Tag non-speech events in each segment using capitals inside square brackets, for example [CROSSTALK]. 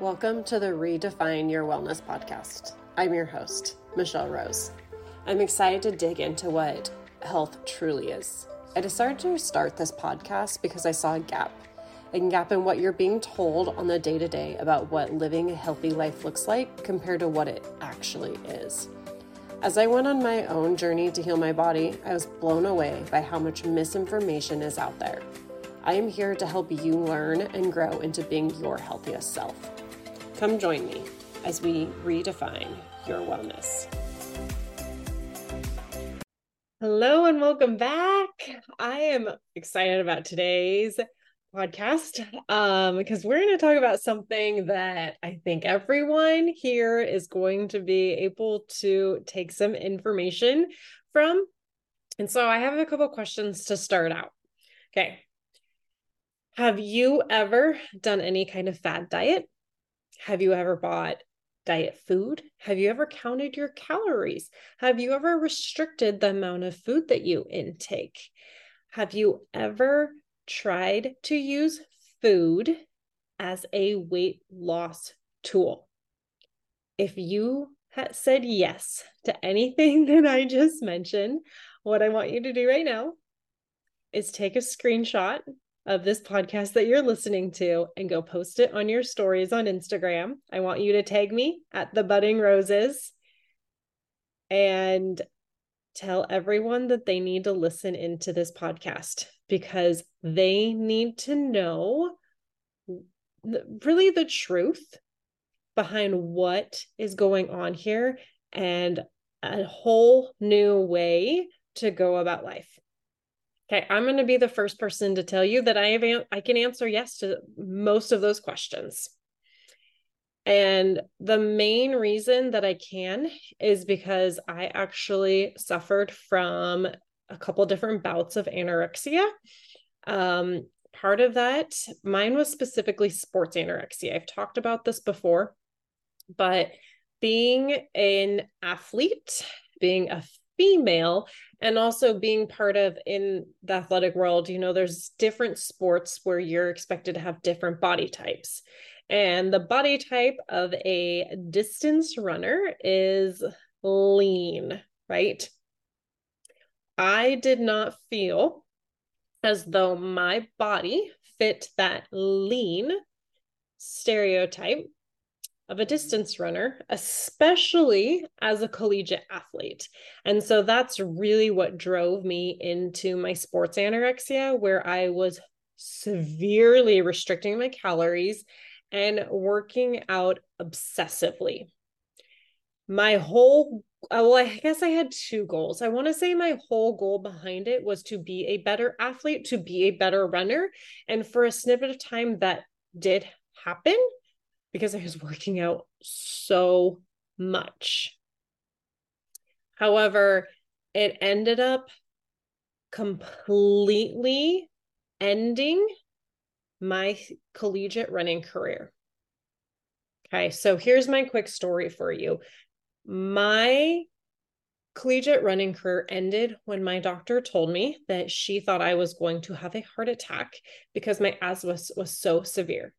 Welcome to the Redefine Your Wellness podcast. I'm your host, Michelle Rose. I'm excited to dig into what health truly is. I decided to start this podcast because I saw a gap a gap in what you're being told on the day to day about what living a healthy life looks like compared to what it actually is. As I went on my own journey to heal my body, I was blown away by how much misinformation is out there. I am here to help you learn and grow into being your healthiest self. Come join me as we redefine your wellness. Hello and welcome back. I am excited about today's podcast um, because we're going to talk about something that I think everyone here is going to be able to take some information from. And so I have a couple questions to start out. Okay. Have you ever done any kind of fad diet? Have you ever bought diet food? Have you ever counted your calories? Have you ever restricted the amount of food that you intake? Have you ever tried to use food as a weight loss tool? If you had said yes to anything [LAUGHS] that I just mentioned, what I want you to do right now is take a screenshot of this podcast that you're listening to and go post it on your stories on Instagram. I want you to tag me at the budding roses and tell everyone that they need to listen into this podcast because they need to know really the truth behind what is going on here and a whole new way to go about life. Okay, I'm going to be the first person to tell you that I have I can answer yes to most of those questions. And the main reason that I can is because I actually suffered from a couple different bouts of anorexia. Um, part of that, mine was specifically sports anorexia. I've talked about this before, but being an athlete, being a female and also being part of in the athletic world you know there's different sports where you're expected to have different body types. And the body type of a distance runner is lean right? I did not feel as though my body fit that lean stereotype of a distance runner, especially as a collegiate athlete. And so that's really what drove me into my sports anorexia, where I was severely restricting my calories and working out obsessively. My whole uh, well, I guess I had two goals. I want to say my whole goal behind it was to be a better athlete, to be a better runner. And for a snippet of time, that did happen because I was working out so much. However, it ended up completely ending my collegiate running career. Okay, so here's my quick story for you. My collegiate running career ended when my doctor told me that she thought I was going to have a heart attack because my asthma was, so severe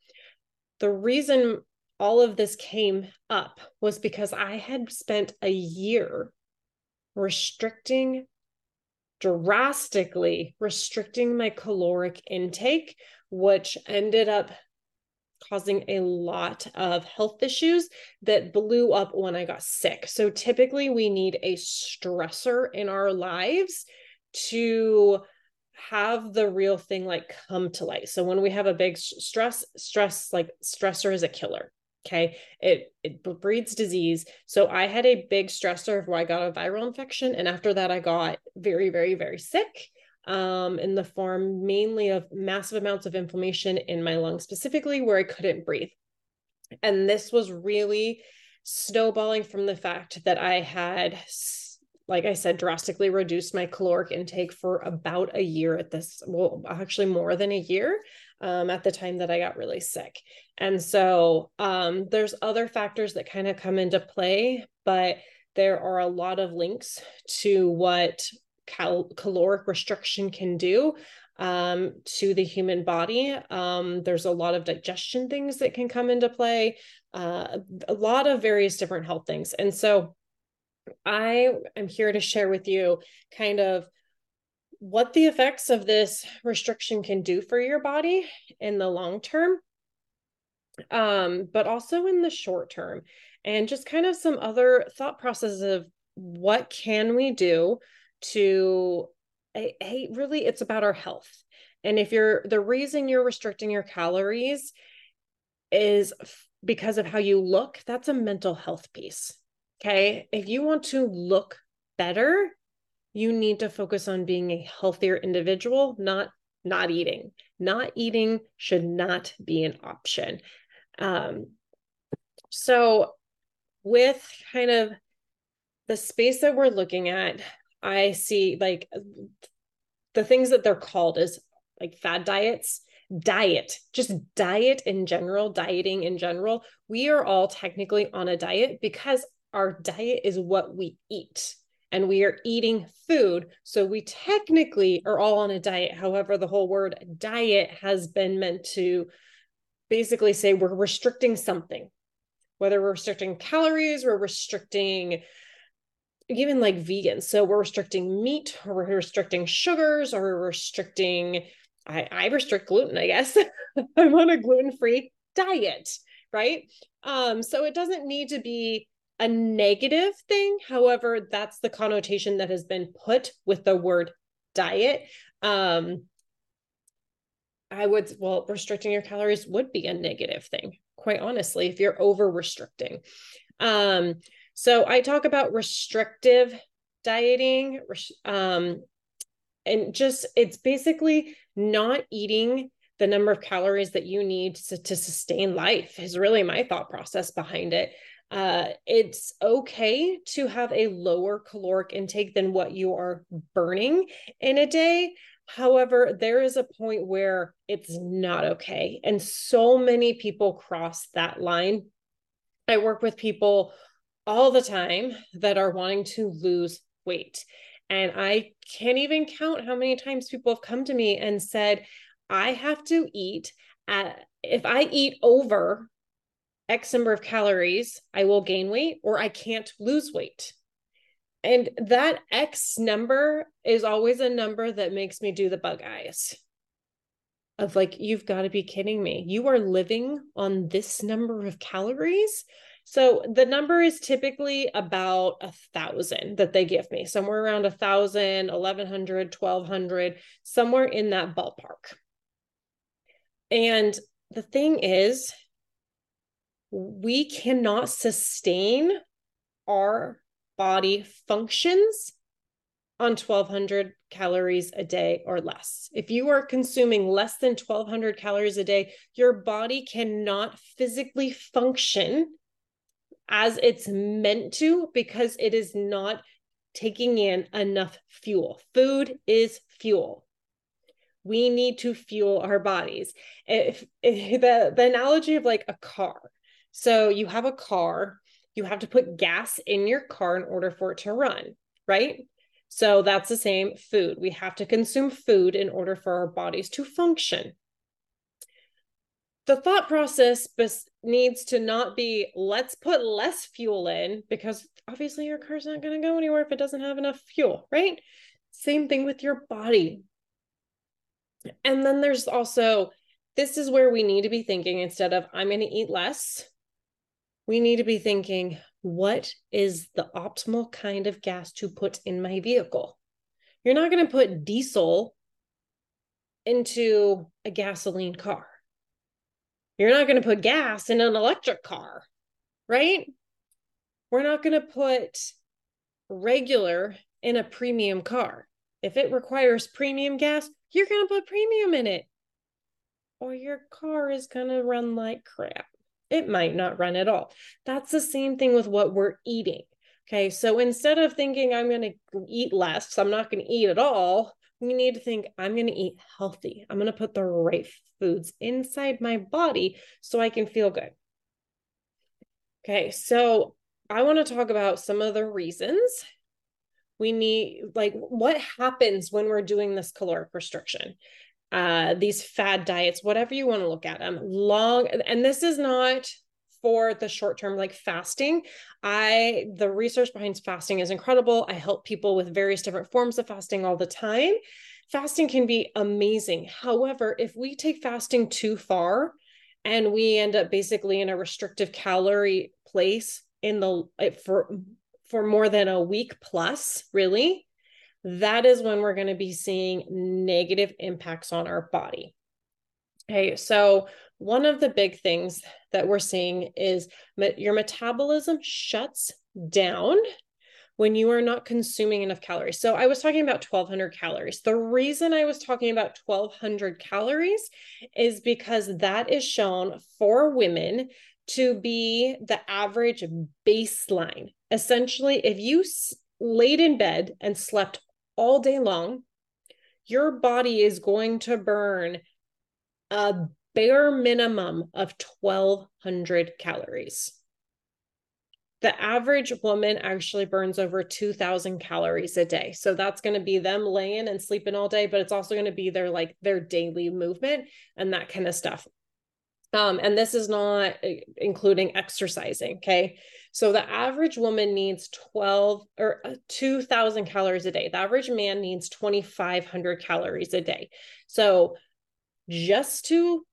the reason all of this came up was because I had spent a year restricting, drastically restricting my caloric intake, which ended up causing a lot of health issues that blew up when I got sick. So typically, we need a stressor in our lives to have the real thing like come to light. So when we have a big stress, stress like stressor is a killer. Okay. It it breeds disease. So I had a big stressor where I got a viral infection. And after that, I got very, very, very sick um, in the form mainly of massive amounts of inflammation in my lungs, specifically where I couldn't breathe. And this was really snowballing from the fact that I had like I said, drastically reduced my caloric intake for about a year at this, well, actually more than a year um, at the time that I got really sick. And so um, there's other factors that kind of come into play, but there are a lot of links to what cal- caloric restriction can do. um, to the human body. Um, there's a lot of digestion things that can come into play, uh, a lot of various different health things. And so I am here to share with you kind of what the effects of this restriction can do for your body in the long term, um, but also in the short term, and just kind of some other thought processes of what can we do to hey, really it's about our health. And if you're the reason you're restricting your calories is because of how you look that's a mental health piece okay if you want to look better you need to focus on being a healthier individual not not eating not eating should not be an option um so with kind of the space that we're looking at I see like the things that they're called is like fad diets, diet, just diet in general, dieting in general. We are all technically on a diet because our diet is what we eat and we are eating food. So we technically are all on a diet. However, the whole word diet has been meant to basically say we're restricting something, whether we're restricting calories, we're restricting even like vegans. So we're restricting meat or we're restricting sugars or we're restricting, I, I restrict gluten, I guess. [LAUGHS] I'm on a gluten-free diet, right? Um, so it doesn't need to be a negative thing. However, that's the connotation that has been put with the word diet. Um, I would, well, restricting your calories would be a negative thing, quite honestly, if you're over restricting. Um, so I talk about restrictive dieting, um, and just it's basically not eating the number of calories that you need to, to sustain life is really my thought process behind it. Uh, it's okay to have a lower caloric intake than what you are burning in a day. However, there is a point where it's not okay. And so many people cross that line. I work with people all the time that are wanting to lose weight. And I can't even count how many times people have come to me and said, I have to eat at, if I eat over X number of calories, I will gain weight or I can't lose weight. And that X number is always a number that makes me do the bug eyes of like, you've got to be kidding me. You are living on this number of calories. So the number is typically about a thousand that they give me, somewhere around a thousand, eleven hundred, twelve hundred, somewhere in that ballpark. And the thing is, we cannot sustain our body functions on 1200 calories a day or less. If you are consuming less than 1200 calories a day, your body cannot physically function as it's meant to because it is not taking in enough fuel. Food is fuel. We need to fuel our bodies. If, if the, the analogy of like a car. So you have a car, you have to put gas in your car in order for it to run, right? So that's the same food. We have to consume food in order for our bodies to function the thought process needs to not be let's put less fuel in because obviously your car's not going to go anywhere if it doesn't have enough fuel, right? Same thing with your body. And then there's also this is where we need to be thinking instead of I'm going to eat less, we need to be thinking what is the optimal kind of gas to put in my vehicle? You're not going to put diesel into a gasoline car you're not going to put gas in an electric car, right? We're not going to put regular in a premium car. If it requires premium gas, you're going to put premium in it. Or your car is going to run like crap. It might not run at all. That's the same thing with what we're eating. Okay. So instead of thinking I'm going to eat less, I'm not going to eat at all, we need to think I'm going to eat healthy. I'm going to put the right foods inside my body so I can feel good. Okay, so I want to talk about some of the reasons we need, like, what happens when we're doing this caloric restriction. uh, these fad diets, whatever you want to look at them, long, and this is not for the short term like fasting. I the research behind fasting is incredible. I help people with various different forms of fasting all the time. Fasting can be amazing. However if we take fasting too far and we end up basically in a restrictive calorie place in the for for more than a week plus really that is when we're going to be seeing negative impacts on our body. Okay, so one of the big things that we're seeing is your metabolism shuts down when you are not consuming enough calories. So I was talking about 1200 calories. The reason I was talking about 1200 calories is because that is shown for women to be the average baseline. Essentially, if you laid in bed and slept all day long, your body is going to burn a bare minimum of 1200 calories. The average woman actually burns over 2000 calories a day. So that's going to be them laying and sleeping all day, but it's also going to be their like their daily movement and that kind of stuff. Um, and this is not uh, including exercising. Okay. So the average woman needs 12 or uh, 2000 calories a day. The average man needs 2500 calories a day. So just to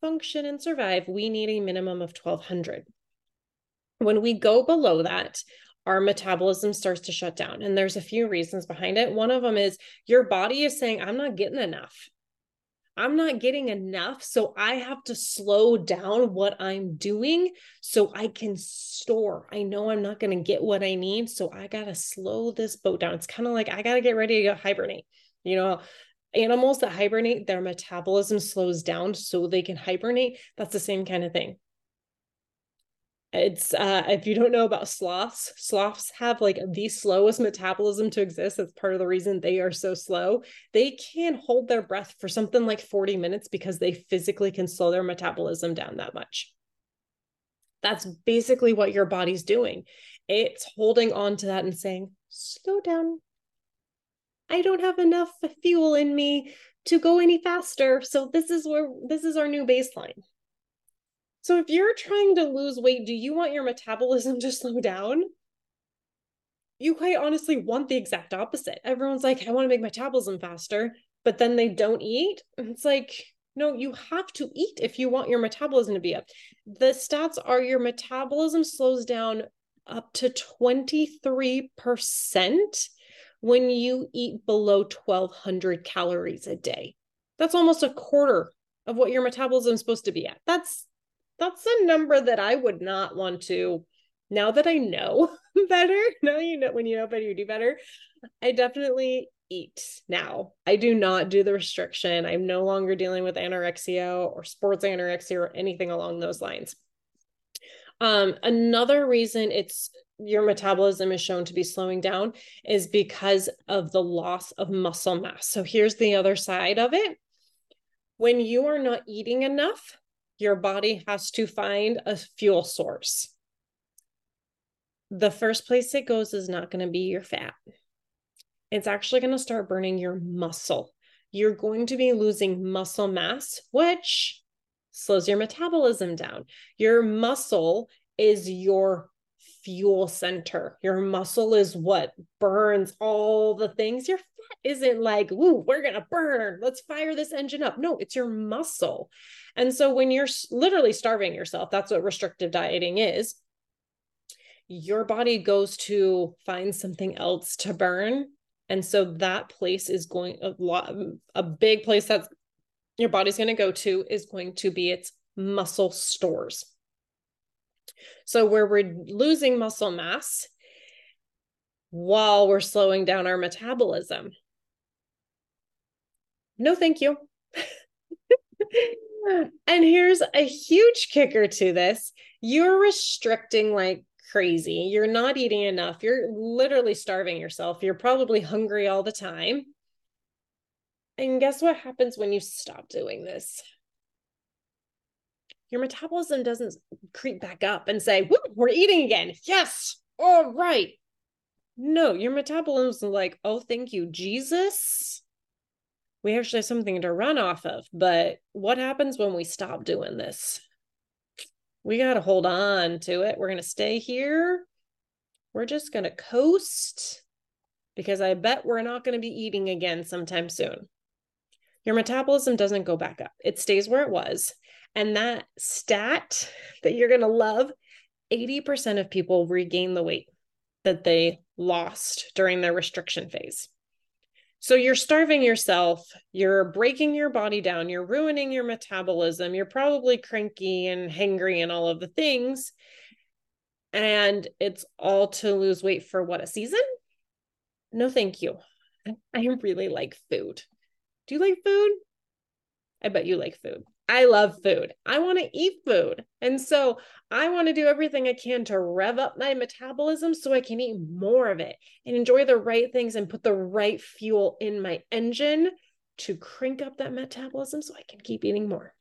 function and survive, we need a minimum of 1200. When we go below that, our metabolism starts to shut down. And there's a few reasons behind it. One of them is your body is saying, I'm not getting enough. I'm not getting enough. So I have to slow down what I'm doing so I can store. I know I'm not going to get what I need. So I got to slow this boat down. It's kind of like I got to get ready to go hibernate. You know, animals that hibernate, their metabolism slows down so they can hibernate. That's the same kind of thing it's uh if you don't know about sloths sloths have like the slowest metabolism to exist. That's part of the reason they are so slow. They can hold their breath for something like 40 minutes because they physically can slow their metabolism down that much. That's basically what your body's doing. It's holding on to that and saying slow down. I don't have enough fuel in me to go any faster. So this is where this is our new baseline so if you're trying to lose weight, do you want your metabolism to slow down? You quite honestly want the exact opposite. Everyone's like, I want to make metabolism faster, but then they don't eat. It's like, no, you have to eat if you want your metabolism to be up. The stats are your metabolism slows down up to 23% when you eat below 1200 calories a day. That's almost a quarter of what your metabolism is supposed to be at. That's that's a number that I would not want to now that I know [LAUGHS] better. Now you know when you know better, you do better. I definitely eat now. I do not do the restriction. I'm no longer dealing with anorexia or sports anorexia or anything along those lines. Um, another reason it's your metabolism is shown to be slowing down is because of the loss of muscle mass. So here's the other side of it. When you are not eating enough, your body has to find a fuel source. The first place it goes is not going to be your fat. It's actually going to start burning your muscle. You're going to be losing muscle mass, which slows your metabolism down. Your muscle is your fuel center. Your muscle is what burns all the things. Your fat isn't like, ooh, we're going to burn. Let's fire this engine up. No, it's your muscle. And so when you're literally starving yourself, that's what restrictive dieting is. Your body goes to find something else to burn. And so that place is going a lot, a big place that's your body's going to go to is going to be its muscle stores. So, where we're losing muscle mass while we're slowing down our metabolism. No, thank you. [LAUGHS] and here's a huge kicker to this you're restricting like crazy. You're not eating enough. You're literally starving yourself. You're probably hungry all the time. And guess what happens when you stop doing this? Your metabolism doesn't creep back up and say, we're eating again. Yes. All right. No, your metabolism is like, oh, thank you, Jesus. we actually have something to run off of. But what happens when we stop doing this? We got to hold on to it. We're going to stay here. We're just going to coast because I bet we're not going to be eating again sometime soon. Your metabolism doesn't go back up, it stays where it was. And that stat that you're going to love 80% of people regain the weight that they lost during their restriction phase. So you're starving yourself, you're breaking your body down, you're ruining your metabolism, you're probably cranky and hangry and all of the things. And it's all to lose weight for what a season? No, thank you. I really like food. Do you like food? I bet you like food. I love food. I want to eat food. And so I want to do everything I can to rev up my metabolism so I can eat more of it and enjoy the right things and put the right fuel in my engine to crank up that metabolism so I can keep eating more.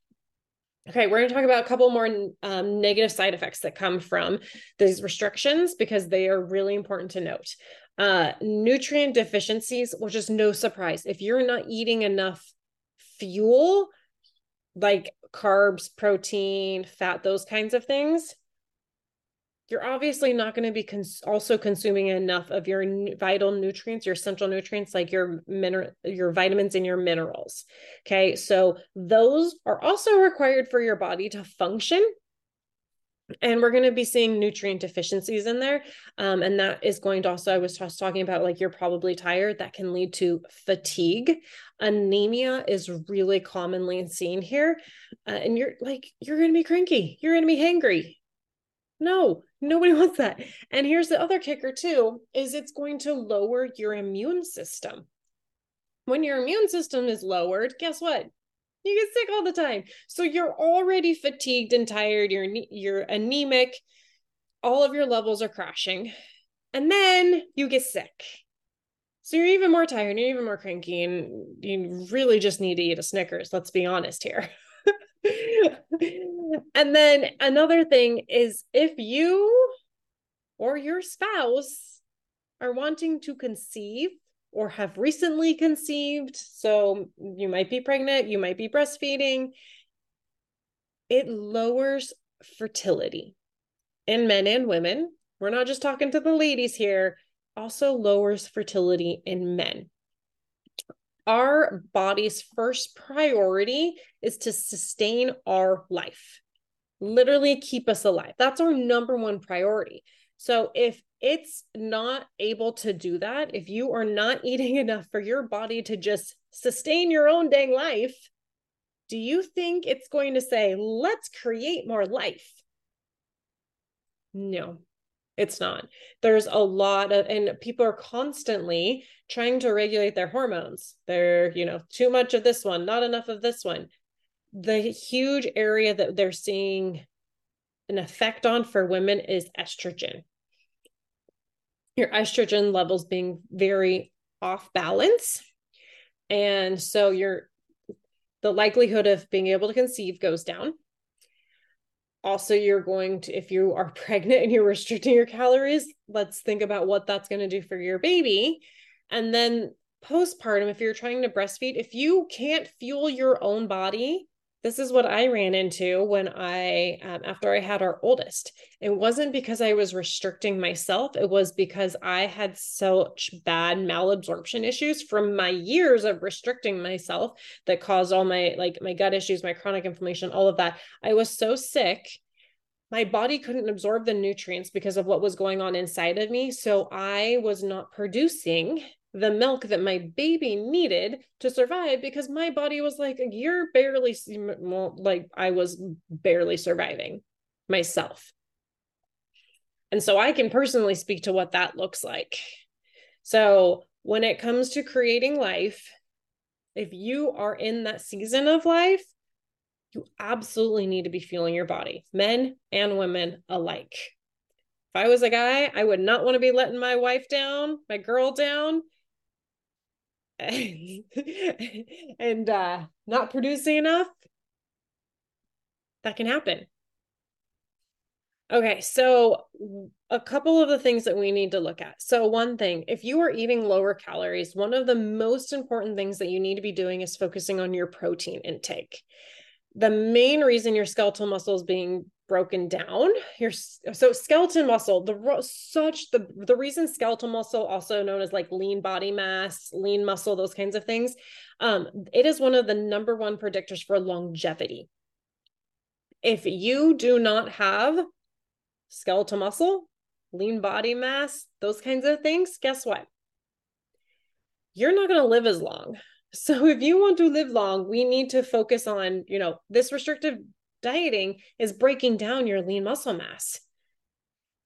Okay, we're going to talk about a couple more um, negative side effects that come from these restrictions because they are really important to note. Uh, nutrient deficiencies, which is no surprise. If you're not eating enough fuel, like carbs, protein, fat, those kinds of things, you're obviously not going to be cons- also consuming enough of your n- vital nutrients, your essential nutrients like your mineral your vitamins and your minerals. Okay? So those are also required for your body to function and we're going to be seeing nutrient deficiencies in there um, and that is going to also i was just talking about like you're probably tired that can lead to fatigue. Anemia is really commonly seen here uh, and you're like you're going to be cranky you're going to be hangry. No nobody [LAUGHS] wants that. And here's the other kicker too is it's going to lower your immune system. When your immune system is lowered guess what you get sick all the time. So you're already fatigued and tired, you're you're anemic, all of your levels are crashing. And then you get sick. So you're even more tired, you're even more cranky, and you really just need to eat a Snickers. Let's be honest here. [LAUGHS] and then another thing is if you or your spouse are wanting to conceive or have recently conceived. So you might be pregnant, you might be breastfeeding. It lowers fertility in men and women. We're not just talking to the ladies here, also lowers fertility in men. Our body's first priority is to sustain our life, literally keep us alive. That's our number one priority. So if it's not able to do that, if you are not [LAUGHS] eating enough for your body to just sustain your own dang life, do you think it's going to say, let's create more life? No, it's not. There's a lot of, and people are constantly trying to regulate their hormones. They're, you know, too much of this one, not enough of this one. The huge area that they're seeing an effect on for women is estrogen. Your estrogen levels being very off balance. And so your the likelihood of being able to conceive goes down. Also, you're going to, if you are [LAUGHS] pregnant and you're restricting your calories, let's think about what that's going to do for your baby. And then postpartum, if you're trying to breastfeed, if you can't fuel your own body this is what I ran into when I, um, after I had our oldest. It wasn't because I was restricting myself, it was because I had such bad malabsorption issues from my years of restricting myself that caused all my, like, my gut issues, my chronic inflammation, all of that. I was so sick. My body couldn't absorb the nutrients because of what was going on inside of me. So I was not producing the milk that my baby needed to survive because my body was like you're barely well, like I was barely surviving myself. And so I can personally speak to what that looks like. So when it comes to creating life, if you are in that season of life, you absolutely need to be fueling your body, men and women alike. If I was a guy, I would not want to be letting my wife down, my girl down, [LAUGHS] and uh, not producing enough, that can happen. Okay, so a couple of the things that we need to look at. So, one thing, if you are eating lower calories, one of the most important things that you need to be doing is focusing on your protein intake. The main reason your skeletal muscle is being broken down, your so skeleton muscle, the such the the reason skeletal muscle, also known as like lean body mass, lean muscle, those kinds of things, um, it is one of the number one predictors for longevity. If you do not have skeletal muscle, lean body mass, those kinds of things, guess what? You're not going to live as long. So [LAUGHS] if you want to live long, we need to focus on, you know, this restrictive dieting is breaking down your lean muscle mass.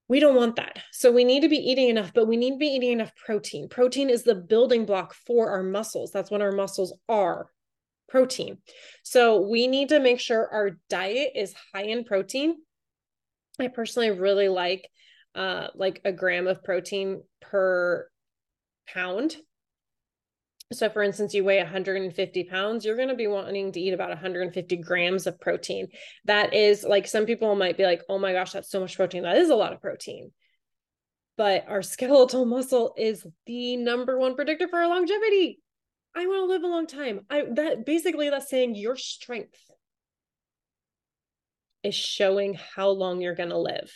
We don't want that. So we need to be eating enough, but we need to be eating enough protein. Protein is the building block for our muscles. That's what our muscles are protein. So we need to make sure our diet is high in protein I personally really like uh like a gram of protein per pound. So, for instance, you weigh 150 pounds, you're going to be wanting to eat about 150 grams of protein. That is like some people might be like, oh my gosh, that's so much protein. That is a lot of protein. But our [LAUGHS] skeletal muscle is the number one predictor for our longevity. I want to live a long time. I that basically that's saying your strength is showing how long you're going to live.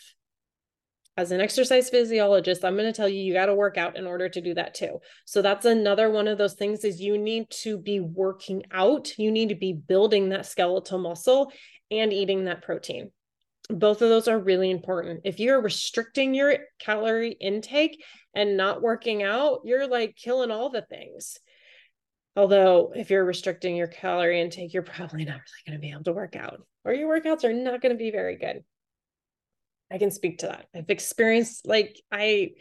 As an exercise physiologist, I'm going to tell you you got to work out in order to do that too. So that's another one of those things is you need to be working out, you need to be building that skeletal muscle and eating that protein. Both of those are really important. If you're restricting your calorie intake and not working out, you're like killing all the things. Although, if you're restricting your calorie intake, you're probably not really going to be able to work out, or your workouts are not going to be very good. I can speak to that. I've experienced like I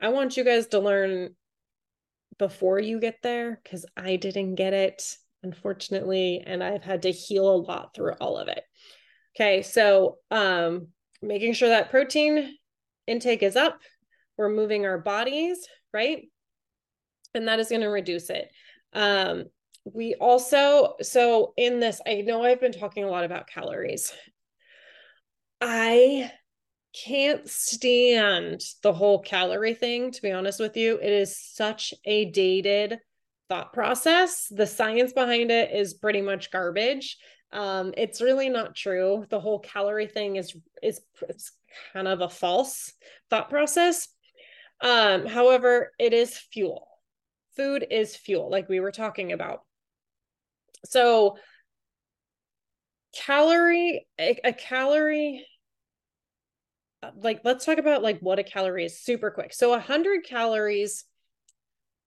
I want you guys to learn before you get there cuz I didn't get it unfortunately and I've had to heal a lot through all of it. Okay, so um making sure that protein intake is up, we're moving our bodies, right? And that is going to reduce it. Um, we also, so in this, I know I've been talking a lot about calories. I can't stand the whole calorie thing, to be honest with you. It is such a dated thought process. The science behind it is pretty much garbage. Um, it's really not true. The whole calorie thing is is kind of a false thought process. Um, however, it is fuel food is fuel, like we were talking about. So, calorie, a, a calorie, Uh, like, let's talk about like what a calorie is super quick. So, 100 calories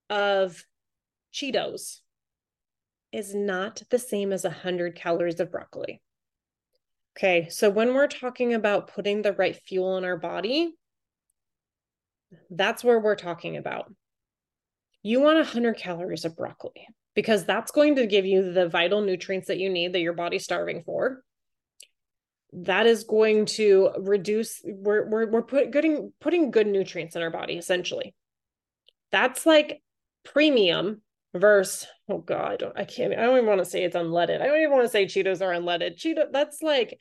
of Cheetos is not the same as 100 calories of broccoli. Okay, so when we're talking about putting the right fuel in our body, that's where we're talking about you want 100 calories of broccoli because that's going to give you the vital nutrients that you need that your body's starving for that is going to reduce we're we're, we're put, putting putting good nutrients in our body essentially that's like premium versus oh god i can't i don't even want to say it's unleaded i don't even want to say cheetos are unleaded cheeto that's like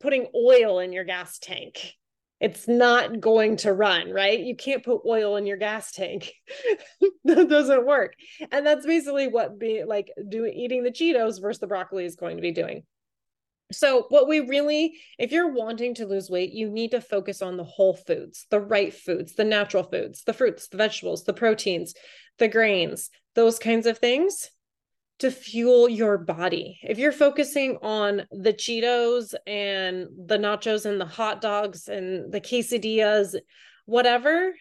putting oil in your gas tank it's not going to run, right? You can't put oil in your gas tank. [LAUGHS] that doesn't work. And that's basically what be like doing eating the Cheetos versus the broccoli is going to be doing. So, what we really, if you're wanting to lose weight, you need to focus on the whole foods, the right foods, the natural foods, the fruits, the vegetables, the proteins, the grains, those kinds of things to fuel your body. If you're focusing on the Cheetos and the nachos and the hot dogs and the quesadillas, whatever,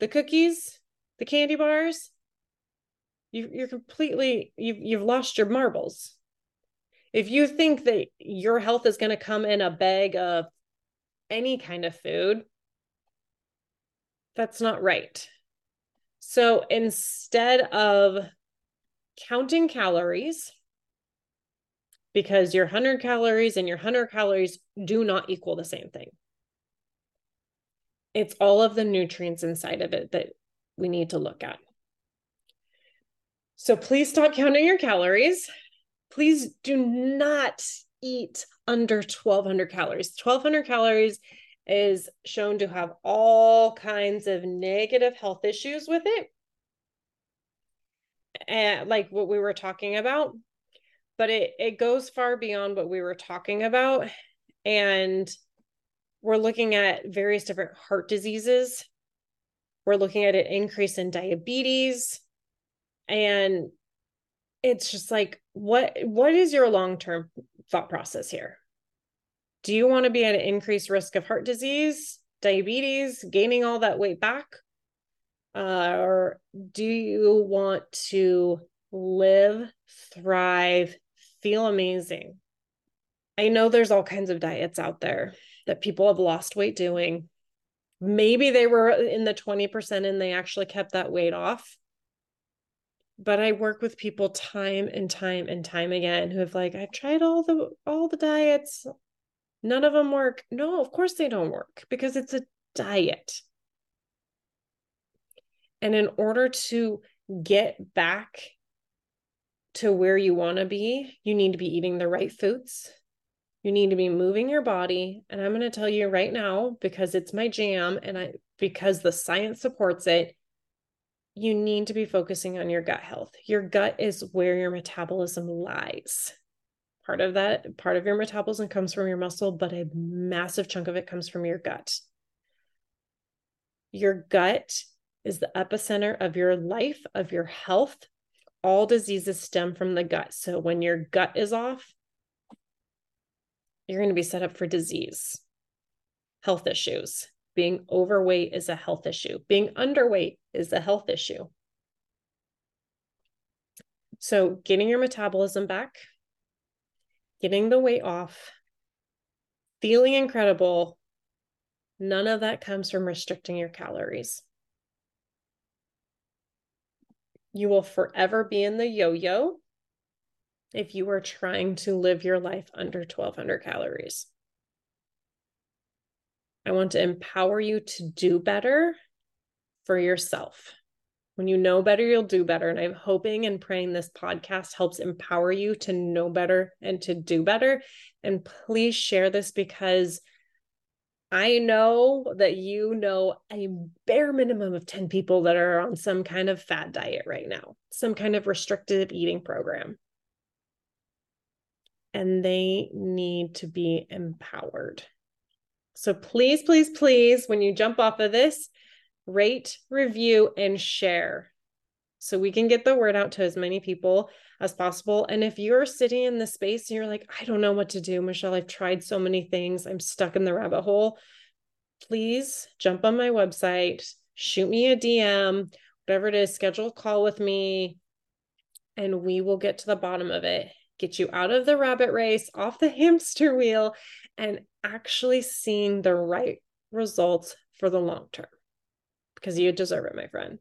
the cookies, the candy bars, you, you're completely you've you've lost your marbles. If you think that your health is going to come in a bag of any kind of food, that's not right. So instead of counting calories because your 100 calories and your 100 calories do not equal the same thing. It's all of the nutrients inside of it that we need to look at. So please stop counting your calories. Please do not eat under 1200 calories. 1200 calories is shown to have all kinds of negative health issues with it. And like what we were talking about, but it it goes far beyond what we were talking about and we're looking at various different heart diseases. We're looking at an increase in diabetes and it's just like what what is your long-term thought process here? Do you want to be at an increased risk of heart disease, diabetes, gaining all that weight back? Uh, or do you want to live, thrive, feel amazing? I know there's all kinds of diets out there that people have lost weight doing. Maybe they were in the 20% and they actually kept that weight off. But I work with people time and time and time again who have like, I've tried all the all the diets, none of them work. No, of course they don't work because it's a diet. And in order to get back to where you want to be, you need to be eating the right foods. You need to be moving your body. And I'm going to tell you right now, because it's my jam and I, because the science supports it, you need to be focusing on your gut health. Your gut is where your metabolism lies. Part of that part of your metabolism comes from your muscle but a massive chunk of it comes from your gut. Your gut is the epicenter of your life of your health. All diseases stem from the gut. So when your gut is off you're going to be set up for disease health issues being overweight is a health issue being underweight is a health issue so getting your metabolism back getting the weight off, feeling incredible, none of that comes from restricting your calories. You will forever be in the yo yo if you are trying to live your life under 1200 calories. I want to empower you to do better for yourself. When you know better, you'll do better. And I'm hoping and praying this podcast helps empower you to know better and to do better. And please share this because I know that you know a bare minimum of 10 people that are on some kind of fat diet right now, some kind of restrictive eating program. And they need to be empowered. So please, please, please, when you jump off of this, rate, review, and share so we can get the word out to as many people as possible. And if you're sitting in the space and you're like, I don't know what to do, Michelle, I've tried so many things, I'm stuck in the rabbit hole, please jump on my website, shoot me a DM, whatever it is, schedule a call with me, and we will get to the bottom of it. Get you out of the rabbit race, off the [LAUGHS] hamster wheel, and actually seeing the right results for the long term because you deserve it, my friend.